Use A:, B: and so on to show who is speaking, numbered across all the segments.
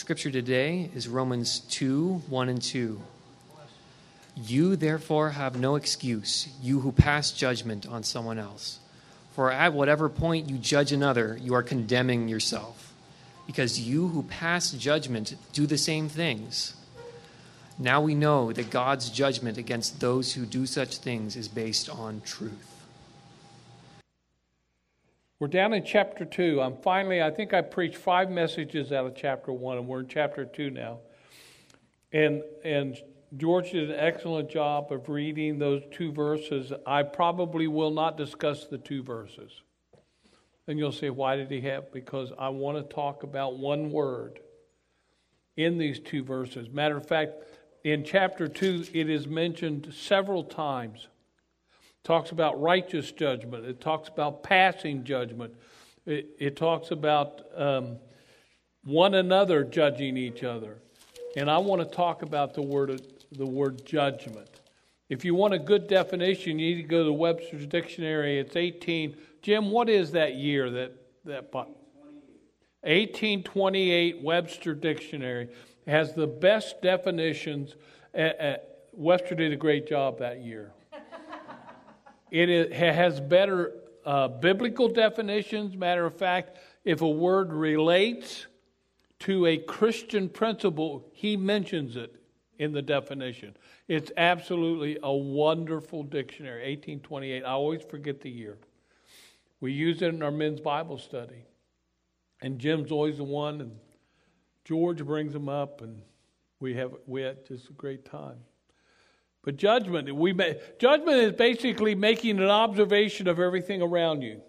A: scripture today is Romans 2 1 and 2. You therefore have no excuse, you who pass judgment on someone else. For at whatever point you judge another, you are condemning yourself, because you who pass judgment do the same things. Now we know that God's judgment against those who do such things is based on truth.
B: We're down in chapter 2. I'm finally, I think I preached five messages out of chapter 1, and we're in chapter 2 now. And, and George did an excellent job of reading those two verses. I probably will not discuss the two verses. And you'll say, why did he have? Because I want to talk about one word in these two verses. Matter of fact, in chapter 2, it is mentioned several times. Talks about righteous judgment, it talks about passing judgment, it, it talks about um, one another judging each other. And I want to talk about the word the word judgment. If you want a good definition, you need to go to Webster's Dictionary. It's 18. Jim, what is that year that that 1828 Webster Dictionary has the best definitions. Webster did a great job that year. It has better uh, biblical definitions. Matter of fact, if a word relates to a Christian principle, he mentions it in the definition. It's absolutely a wonderful dictionary, 1828. I always forget the year. We use it in our men's Bible study. And Jim's always the one, and George brings them up, and we have we had just a great time. But judgment, we judgment is basically making an observation of everything around you.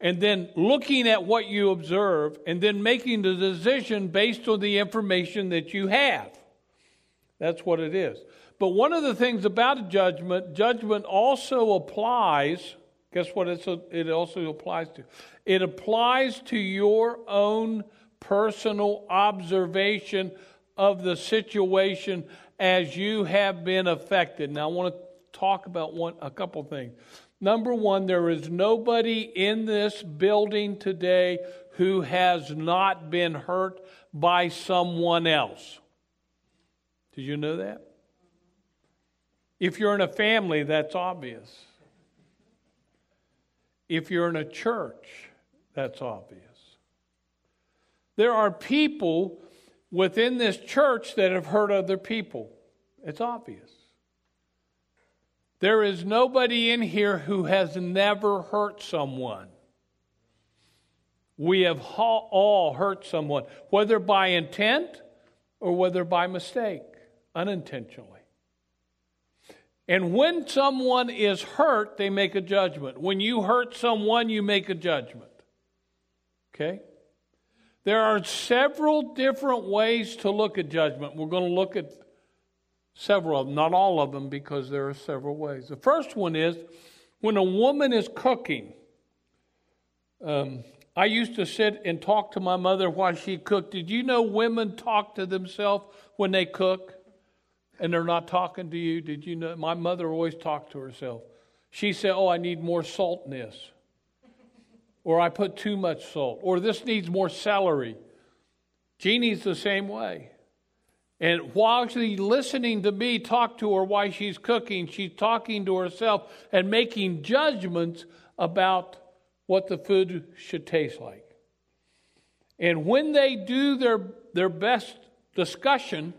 B: And then looking at what you observe, and then making the decision based on the information that you have. That's what it is. But one of the things about a judgment, judgment also applies. Guess what it also applies to? It applies to your own personal observation of the situation as you have been affected. Now, I want to talk about one, a couple things. Number one, there is nobody in this building today who has not been hurt by someone else. Did you know that? If you're in a family, that's obvious. If you're in a church, that's obvious. There are people within this church that have hurt other people. It's obvious. There is nobody in here who has never hurt someone. We have all hurt someone, whether by intent or whether by mistake unintentionally. And when someone is hurt, they make a judgment. When you hurt someone, you make a judgment. Okay? There are several different ways to look at judgment. We're going to look at several of them, not all of them, because there are several ways. The first one is when a woman is cooking. Um, I used to sit and talk to my mother while she cooked. Did you know women talk to themselves when they cook? and they're not talking to you. Did you know? My mother always talked to herself. She said, Oh, I need more salt in this. Or I put too much salt. Or this needs more celery. Jeannie's the same way. And while she's listening to me talk to her while she's cooking, she's talking to herself and making judgments about what the food should taste like. And when they do their, their best discussion,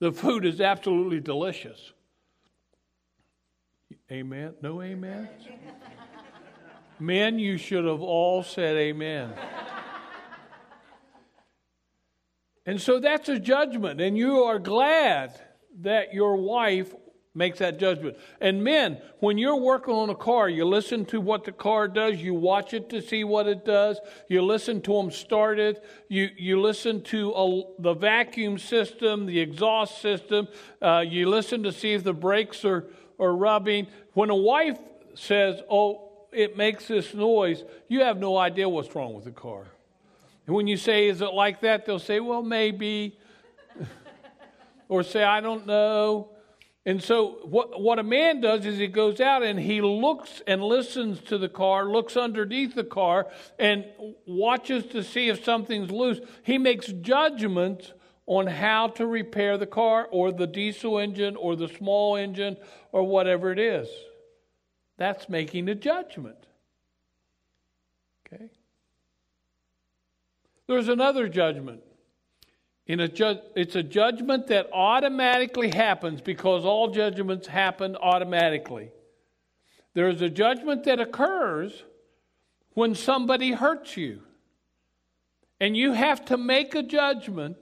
B: the food is absolutely delicious. Amen? No amen? Men, you should have all said amen. and so that's a judgment, and you are glad that your wife makes that judgment. And men, when you're working on a car, you listen to what the car does, you watch it to see what it does, you listen to them start it, you, you listen to a, the vacuum system, the exhaust system, uh, you listen to see if the brakes are, are rubbing. When a wife says, Oh, it makes this noise, you have no idea what's wrong with the car. And when you say, Is it like that? they'll say, Well, maybe. or say, I don't know And so, what, what a man does is he goes out and he looks and listens to the car, looks underneath the car, and watches to see if something's loose. He makes judgments on how to repair the car or the diesel engine or the small engine or whatever it is. That's making a judgment. Okay? There's another judgment. In a ju- it's a judgment that automatically happens because all judgments happen automatically. There is a judgment that occurs when somebody hurts you. And you have to make a judgment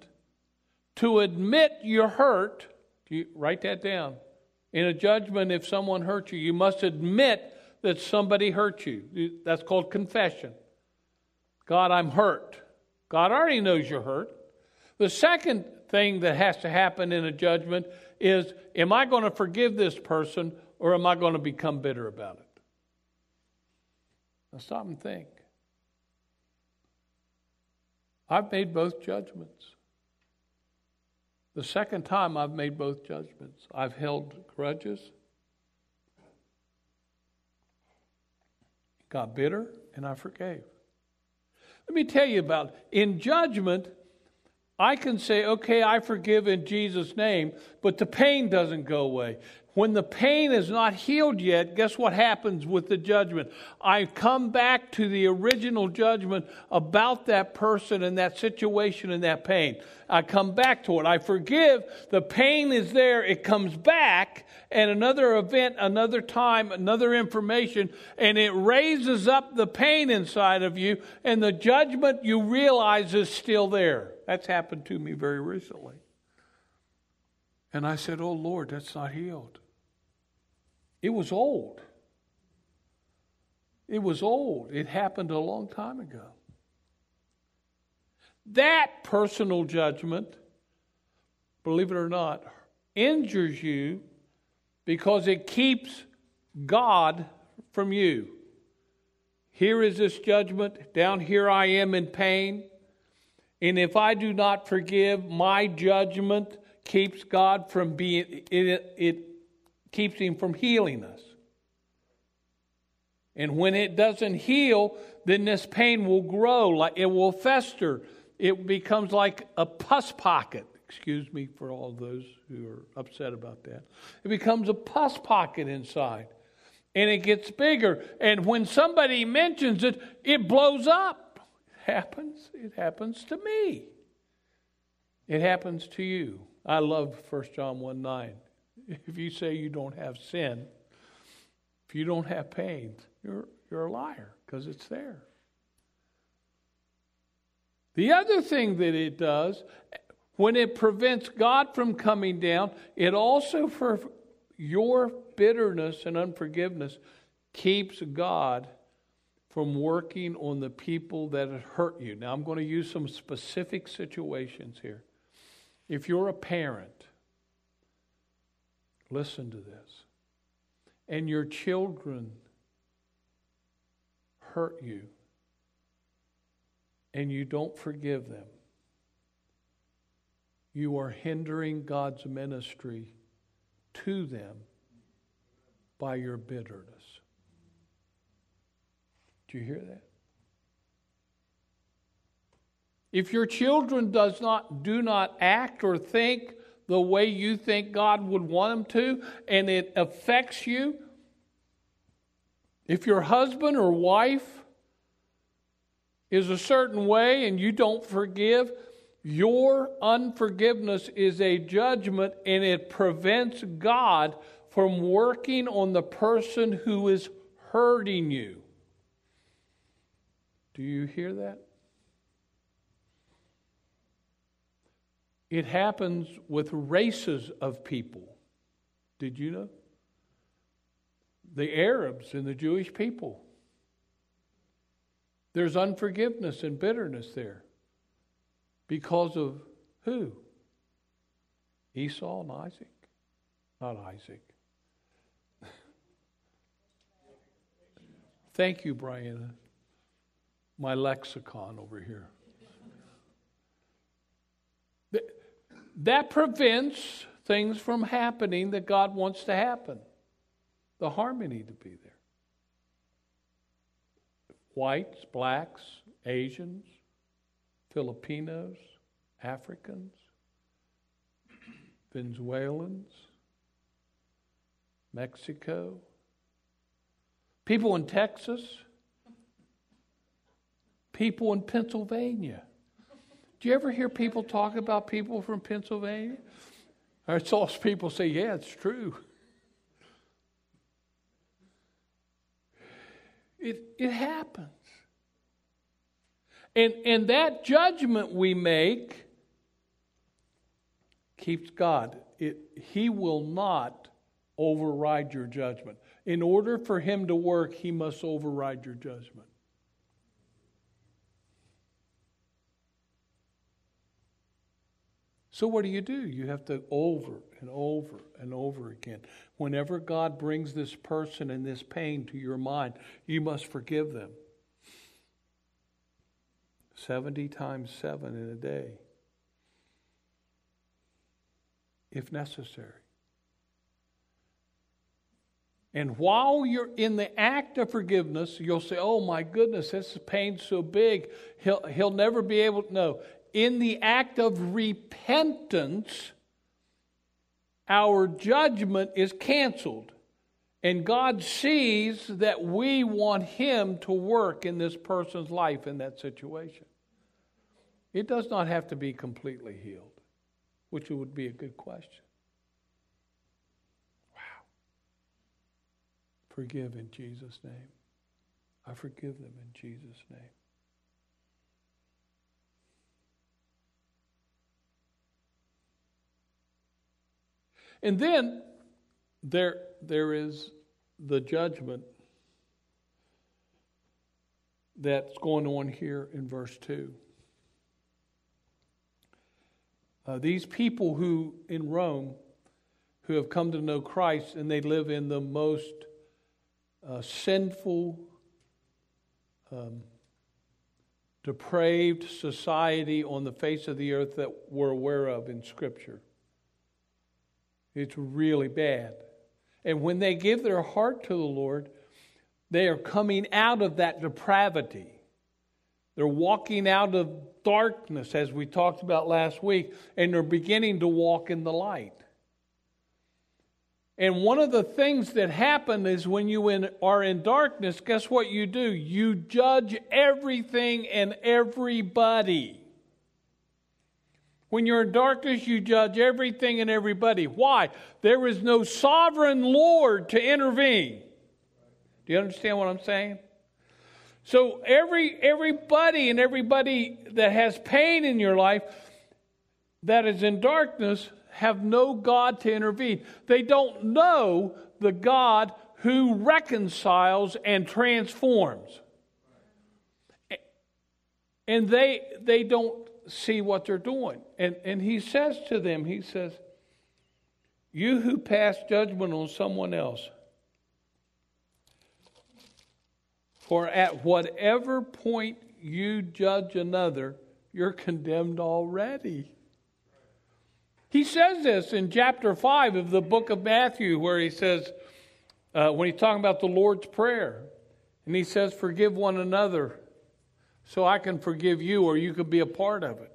B: to admit you're hurt. You write that down. In a judgment, if someone hurt you, you must admit that somebody hurt you. That's called confession. God, I'm hurt. God already knows you're hurt. The second thing that has to happen in a judgment is am I going to forgive this person or am I going to become bitter about it? Now stop and think. I've made both judgments. The second time I've made both judgments, I've held grudges, got bitter, and I forgave. Let me tell you about in judgment, I can say, okay, I forgive in Jesus' name, but the pain doesn't go away. When the pain is not healed yet, guess what happens with the judgment? I come back to the original judgment about that person and that situation and that pain. I come back to it. I forgive. The pain is there. It comes back, and another event, another time, another information, and it raises up the pain inside of you, and the judgment you realize is still there. That's happened to me very recently. And I said, Oh Lord, that's not healed. It was old. It was old. It happened a long time ago. That personal judgment, believe it or not, injures you because it keeps God from you. Here is this judgment. Down here I am in pain. And if I do not forgive, my judgment keeps God from being, it, it keeps him from healing us. And when it doesn't heal, then this pain will grow, like it will fester. It becomes like a pus pocket. Excuse me for all those who are upset about that. It becomes a pus pocket inside. And it gets bigger. And when somebody mentions it, it blows up. It happens. It happens to me. It happens to you. I love 1 John 1 9. If you say you don't have sin, if you don't have pain, you're, you're a liar because it's there. The other thing that it does, when it prevents God from coming down, it also, for your bitterness and unforgiveness, keeps God from working on the people that hurt you. Now, I'm going to use some specific situations here. If you're a parent, Listen to this. And your children hurt you, and you don't forgive them. You are hindering God's ministry to them by your bitterness. Do you hear that? If your children does not do not act or think the way you think God would want them to, and it affects you. If your husband or wife is a certain way and you don't forgive, your unforgiveness is a judgment and it prevents God from working on the person who is hurting you. Do you hear that? It happens with races of people. Did you know? The Arabs and the Jewish people. There's unforgiveness and bitterness there because of who? Esau and Isaac? Not Isaac. Thank you, Brian. My lexicon over here. That prevents things from happening that God wants to happen. The harmony to be there. Whites, blacks, Asians, Filipinos, Africans, Venezuelans, Mexico, people in Texas, people in Pennsylvania. Do you ever hear people talk about people from Pennsylvania? I saw people say, yeah, it's true. It, it happens. And, and that judgment we make keeps God. It, he will not override your judgment. In order for him to work, he must override your judgment. So, what do you do? You have to over and over and over again. Whenever God brings this person and this pain to your mind, you must forgive them. 70 times 7 in a day, if necessary. And while you're in the act of forgiveness, you'll say, Oh my goodness, this pain's so big, he'll, he'll never be able to. No, in the act of repentance, our judgment is canceled. And God sees that we want Him to work in this person's life in that situation. It does not have to be completely healed, which would be a good question. Wow. Forgive in Jesus' name. I forgive them in Jesus' name. And then there, there is the judgment that's going on here in verse 2. Uh, these people who in Rome who have come to know Christ and they live in the most uh, sinful, um, depraved society on the face of the earth that we're aware of in Scripture. It's really bad. And when they give their heart to the Lord, they are coming out of that depravity. They're walking out of darkness, as we talked about last week, and they're beginning to walk in the light. And one of the things that happen is when you in, are in darkness, guess what you do? You judge everything and everybody. When you're in darkness, you judge everything and everybody. Why? There is no sovereign Lord to intervene. Do you understand what I'm saying? So every everybody and everybody that has pain in your life that is in darkness have no God to intervene. They don't know the God who reconciles and transforms. And they they don't see what they're doing. And, and he says to them, he says, You who pass judgment on someone else, for at whatever point you judge another, you're condemned already. He says this in chapter 5 of the book of Matthew, where he says, uh, when he's talking about the Lord's Prayer, and he says, Forgive one another so I can forgive you or you can be a part of it.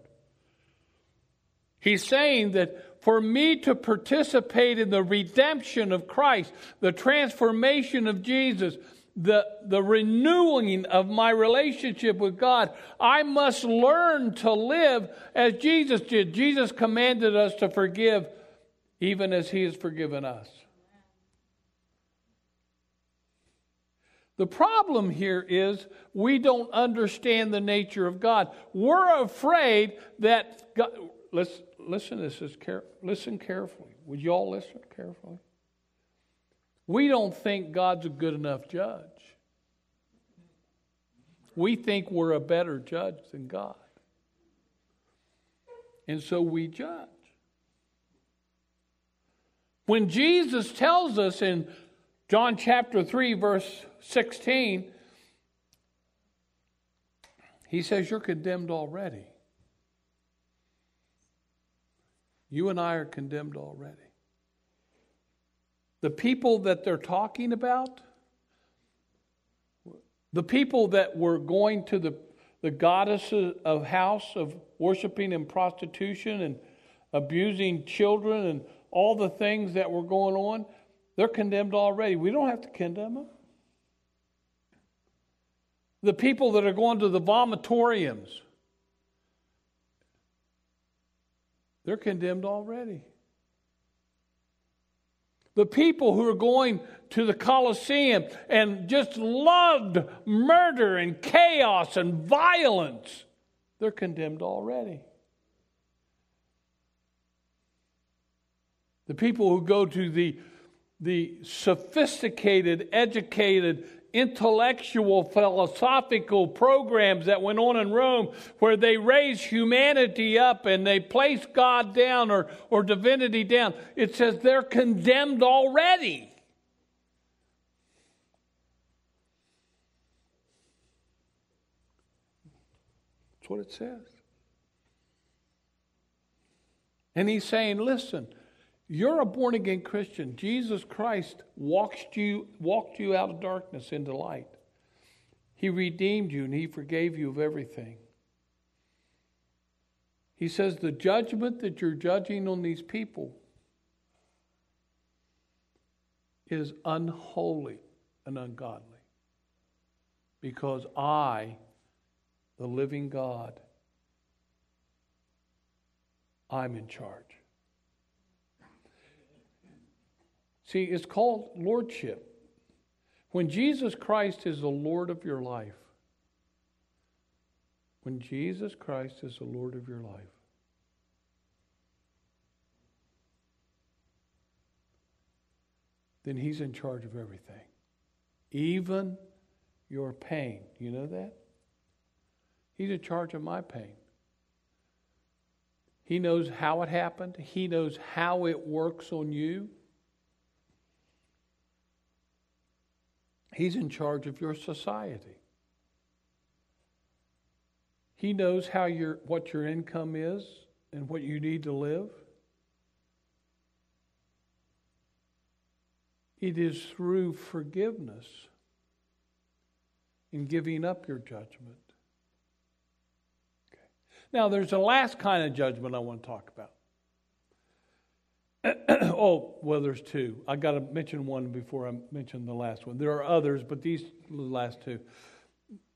B: He's saying that for me to participate in the redemption of Christ, the transformation of Jesus, the, the renewing of my relationship with God, I must learn to live as Jesus did. Jesus commanded us to forgive even as He has forgiven us. The problem here is we don't understand the nature of God. We're afraid that God, let's listen this is care, listen carefully. Would you all listen carefully? We don't think God's a good enough judge. We think we're a better judge than God. And so we judge. When Jesus tells us in John chapter 3, verse 16, he says, You're condemned already. You and I are condemned already. The people that they're talking about, the people that were going to the, the goddess of house of worshiping and prostitution and abusing children and all the things that were going on, they're condemned already. We don't have to condemn them. The people that are going to the vomitoriums, they're condemned already. The people who are going to the Colosseum and just loved murder and chaos and violence, they're condemned already. The people who go to the, the sophisticated, educated, intellectual, philosophical programs that went on in Rome where they raised humanity up and they placed God down or, or divinity down. It says they're condemned already. That's what it says. And he's saying, listen, you're a born again Christian. Jesus Christ walked you, walked you out of darkness into light. He redeemed you and He forgave you of everything. He says the judgment that you're judging on these people is unholy and ungodly. Because I, the living God, I'm in charge. See, it's called lordship. When Jesus Christ is the Lord of your life, when Jesus Christ is the Lord of your life, then He's in charge of everything, even your pain. You know that? He's in charge of my pain. He knows how it happened, He knows how it works on you. He's in charge of your society. He knows how your, what your income is and what you need to live. It is through forgiveness and giving up your judgment. Okay. Now, there's a last kind of judgment I want to talk about. oh, well, there's two. I got to mention one before I mention the last one. There are others, but these last two.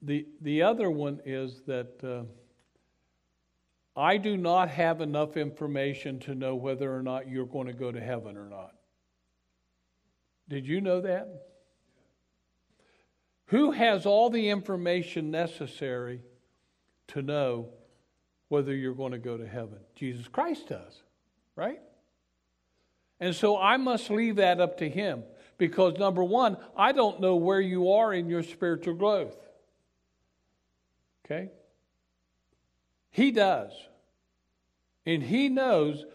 B: The, the other one is that uh, I do not have enough information to know whether or not you're going to go to heaven or not. Did you know that? Who has all the information necessary to know whether you're going to go to heaven? Jesus Christ does, right? And so I must leave that up to Him because, number one, I don't know where you are in your spiritual growth. Okay? He does. And He knows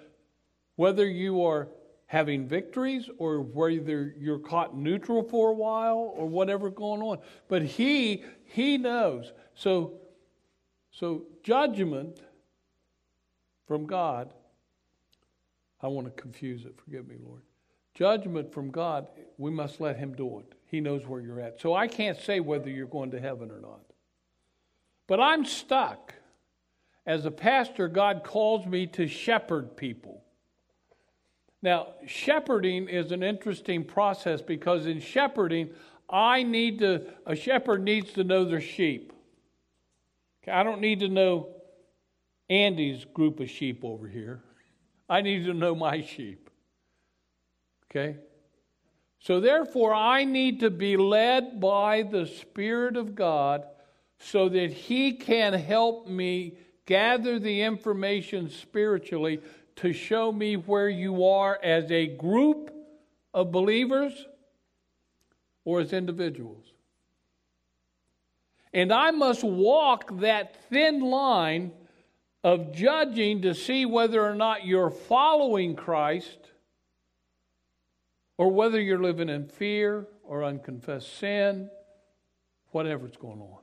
B: whether you are having victories or whether you're caught neutral for a while or whatever going on. But He, He knows. So, so judgment from God I want to confuse it. Forgive me, Lord. Judgment from God, we must let Him do it. He knows where you're at. So I can't say whether you're going to heaven or not. But I'm stuck. As a pastor, God calls me to shepherd people. Now, shepherding is an interesting process because in shepherding, I need to, a shepherd needs to know their sheep. Okay, I don't need to know Andy's group of sheep over here. I need to know my sheep. Okay? So, therefore, I need to be led by the Spirit of God so that He can help me gather the information spiritually to show me where you are as a group of believers or as individuals. And I must walk that thin line of judging to see whether or not you're following Christ or whether you're living in fear or unconfessed sin, whatever's going on.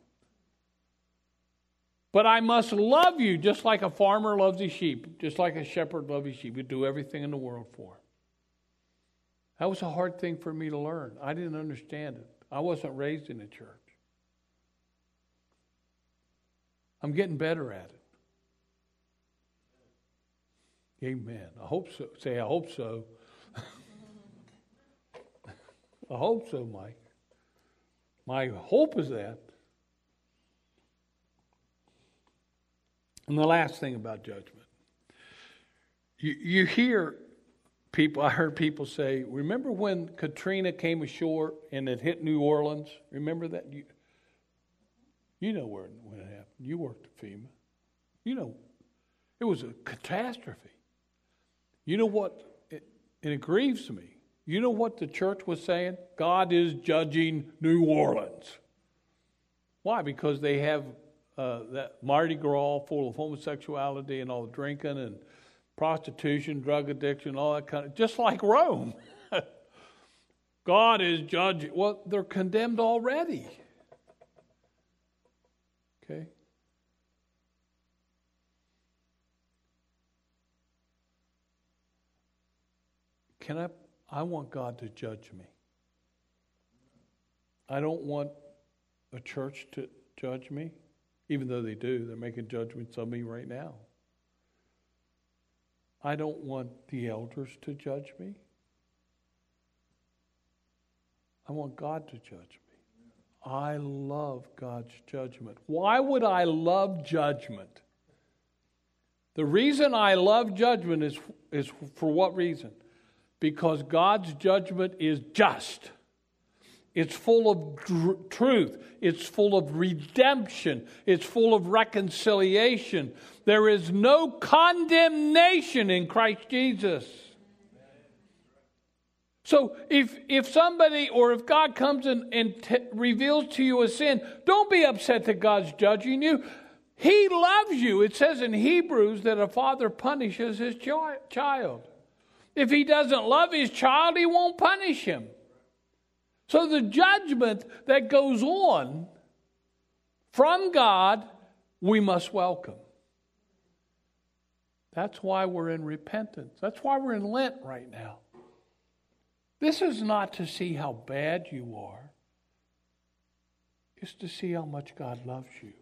B: But I must love you just like a farmer loves his sheep, just like a shepherd loves his sheep. He'd do everything in the world for him. That was a hard thing for me to learn. I didn't understand it. I wasn't raised in a church. I'm getting better at it. Amen. I hope so. Say, I hope so. I hope so, Mike. My hope is that. And the last thing about judgment. You, you hear people, I heard people say, remember when Katrina came ashore and it hit New Orleans? Remember that? You, you know where when it happened. You worked at FEMA. You know, it was a catastrophe. You know what? It, and it grieves me. You know what the church was saying? God is judging New Orleans. Why? Because they have uh, that Mardi Gras full of homosexuality and all the drinking and prostitution, drug addiction, all that kind of, just like Rome. God is judging. Well, they're condemned already. Okay? Can I? I want God to judge me. I don't want a church to judge me, even though they do. They're making judgments of me right now. I don't want the elders to judge me. I want God to judge me. I love God's judgment. Why would I love judgment? The reason I love judgment is, is for what reason? Because God's judgment is just. It's full of dr- truth. It's full of redemption. It's full of reconciliation. There is no condemnation in Christ Jesus. So if, if somebody or if God comes in and t- reveals to you a sin, don't be upset that God's judging you. He loves you. It says in Hebrews that a father punishes his child. If he doesn't love his child, he won't punish him. So the judgment that goes on from God, we must welcome. That's why we're in repentance. That's why we're in Lent right now. This is not to see how bad you are, it's to see how much God loves you.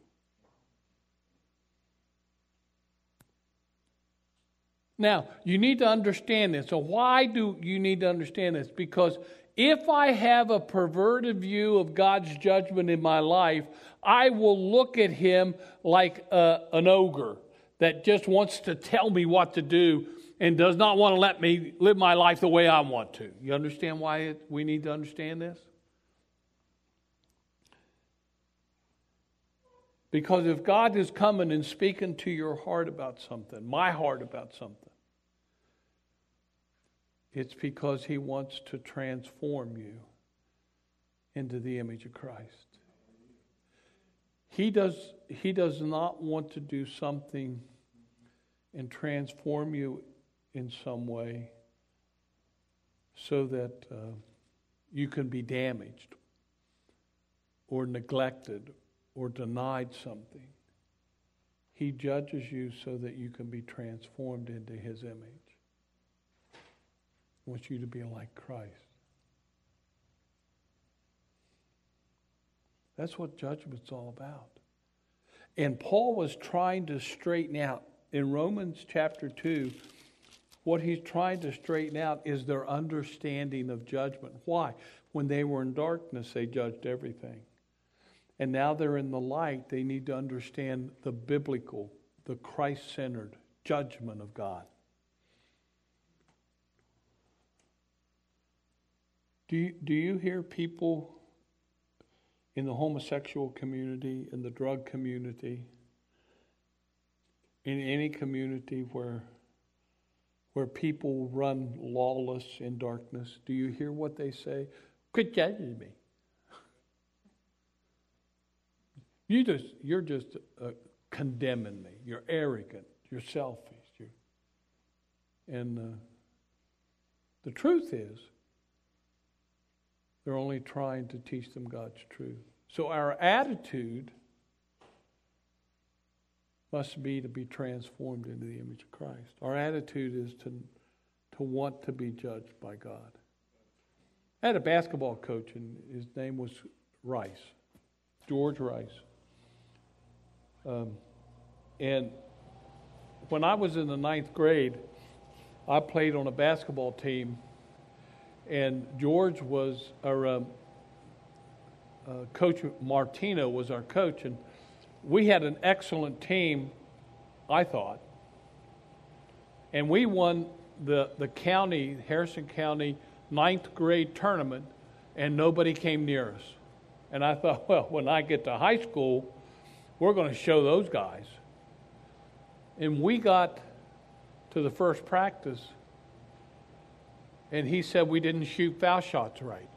B: Now, you need to understand this. So, why do you need to understand this? Because if I have a perverted view of God's judgment in my life, I will look at him like a, an ogre that just wants to tell me what to do and does not want to let me live my life the way I want to. You understand why it, we need to understand this? Because if God is coming and speaking to your heart about something, my heart about something, it's because he wants to transform you into the image of Christ. He does, he does not want to do something and transform you in some way so that uh, you can be damaged or neglected or denied something. He judges you so that you can be transformed into his image He wants you to be like Christ. That's what judgment's all about. And Paul was trying to straighten out in Romans chapter 2, what he's trying to straighten out is their understanding of judgment. Why? When they were in darkness, they judged everything. And now they're in the light, they need to understand the biblical, the Christ centered judgment of God. Do you, do you hear people in the homosexual community, in the drug community, in any community where, where people run lawless in darkness? Do you hear what they say? Quit judging me. You just, you're just uh, condemning me. You're arrogant. You're selfish. You're, and uh, the truth is, they're only trying to teach them God's truth. So our attitude must be to be transformed into the image of Christ. Our attitude is to, to want to be judged by God. I had a basketball coach, and his name was Rice, George Rice. Um, and when I was in the ninth grade, I played on a basketball team, and George was our um, uh, coach. Martino was our coach, and we had an excellent team, I thought, and we won the the county Harrison County ninth grade tournament, and nobody came near us. And I thought, well, when I get to high school, we're going to show those guys. And we got to the first practice, and he said we didn't shoot foul shots right.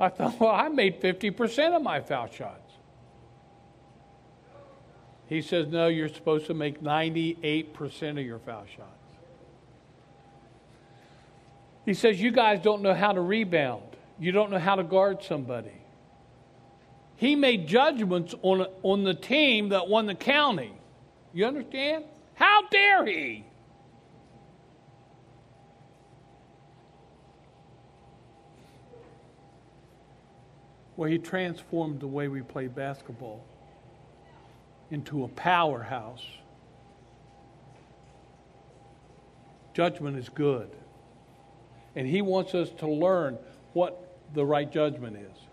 B: I thought, well, I made 50% of my foul shots. He says, no, you're supposed to make 98% of your foul shots. He says, you guys don't know how to rebound. You don't know how to guard somebody. He made judgments on, on the team that won the county. You understand? How dare he? Well, he transformed the way we play basketball into a powerhouse. Judgment is good. And he wants us to learn what the right judgment is.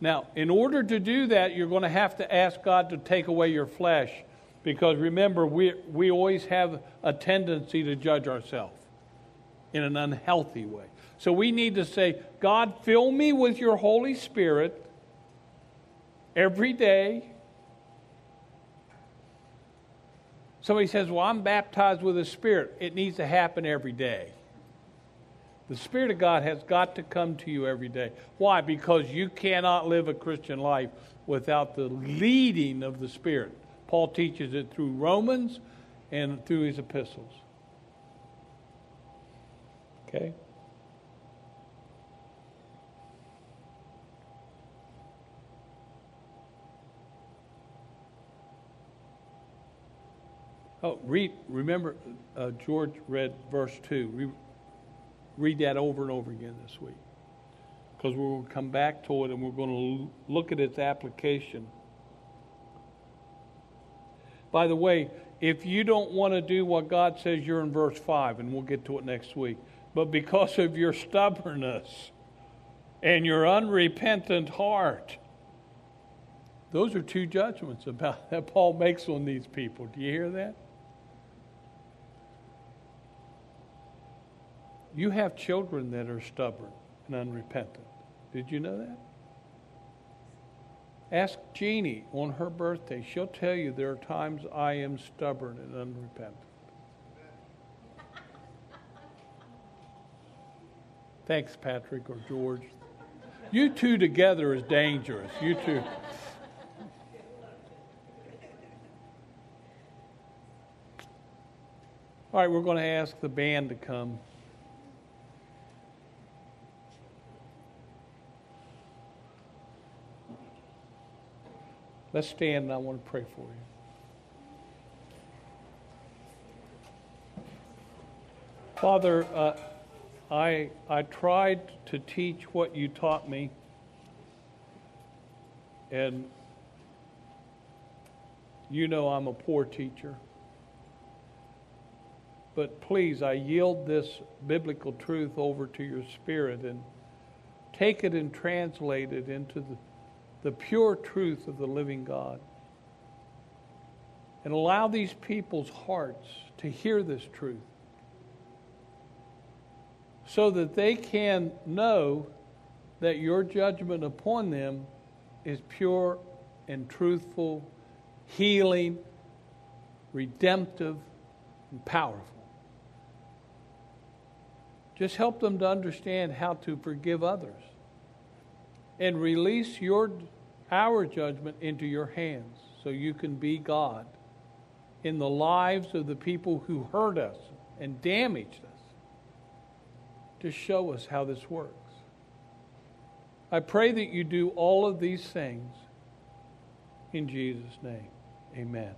B: Now, in order to do that, you're going to have to ask God to take away your flesh because remember, we, we always have a tendency to judge ourselves in an unhealthy way. So we need to say, God, fill me with your Holy Spirit every day. Somebody says, Well, I'm baptized with the Spirit. It needs to happen every day. The Spirit of God has got to come to you every day. Why? Because you cannot live a Christian life without the leading of the Spirit. Paul teaches it through Romans and through his epistles. Okay? Oh, read, remember, uh, George read verse 2. Re, read that over and over again this week. Because we're going to come back to it and we're going to look at its application by the way, if you don't want to do what God says, you're in verse 5, and we'll get to it next week. But because of your stubbornness and your unrepentant heart, those are two judgments about that Paul makes on these people. Do you hear that? You have children that are stubborn and unrepentant. Did you know that? Ask Jeannie on her birthday. She'll tell you there are times I am stubborn and unrepentant. Thanks, Patrick or George. You two together is dangerous. You two. All right, we're going to ask the band to come. Let's stand and I want to pray for you. Father, uh, I, I tried to teach what you taught me, and you know I'm a poor teacher. But please, I yield this biblical truth over to your spirit and take it and translate it into the the pure truth of the living God. And allow these people's hearts to hear this truth so that they can know that your judgment upon them is pure and truthful, healing, redemptive, and powerful. Just help them to understand how to forgive others and release your our judgment into your hands so you can be God in the lives of the people who hurt us and damaged us to show us how this works. I pray that you do all of these things In Jesus' name, amen.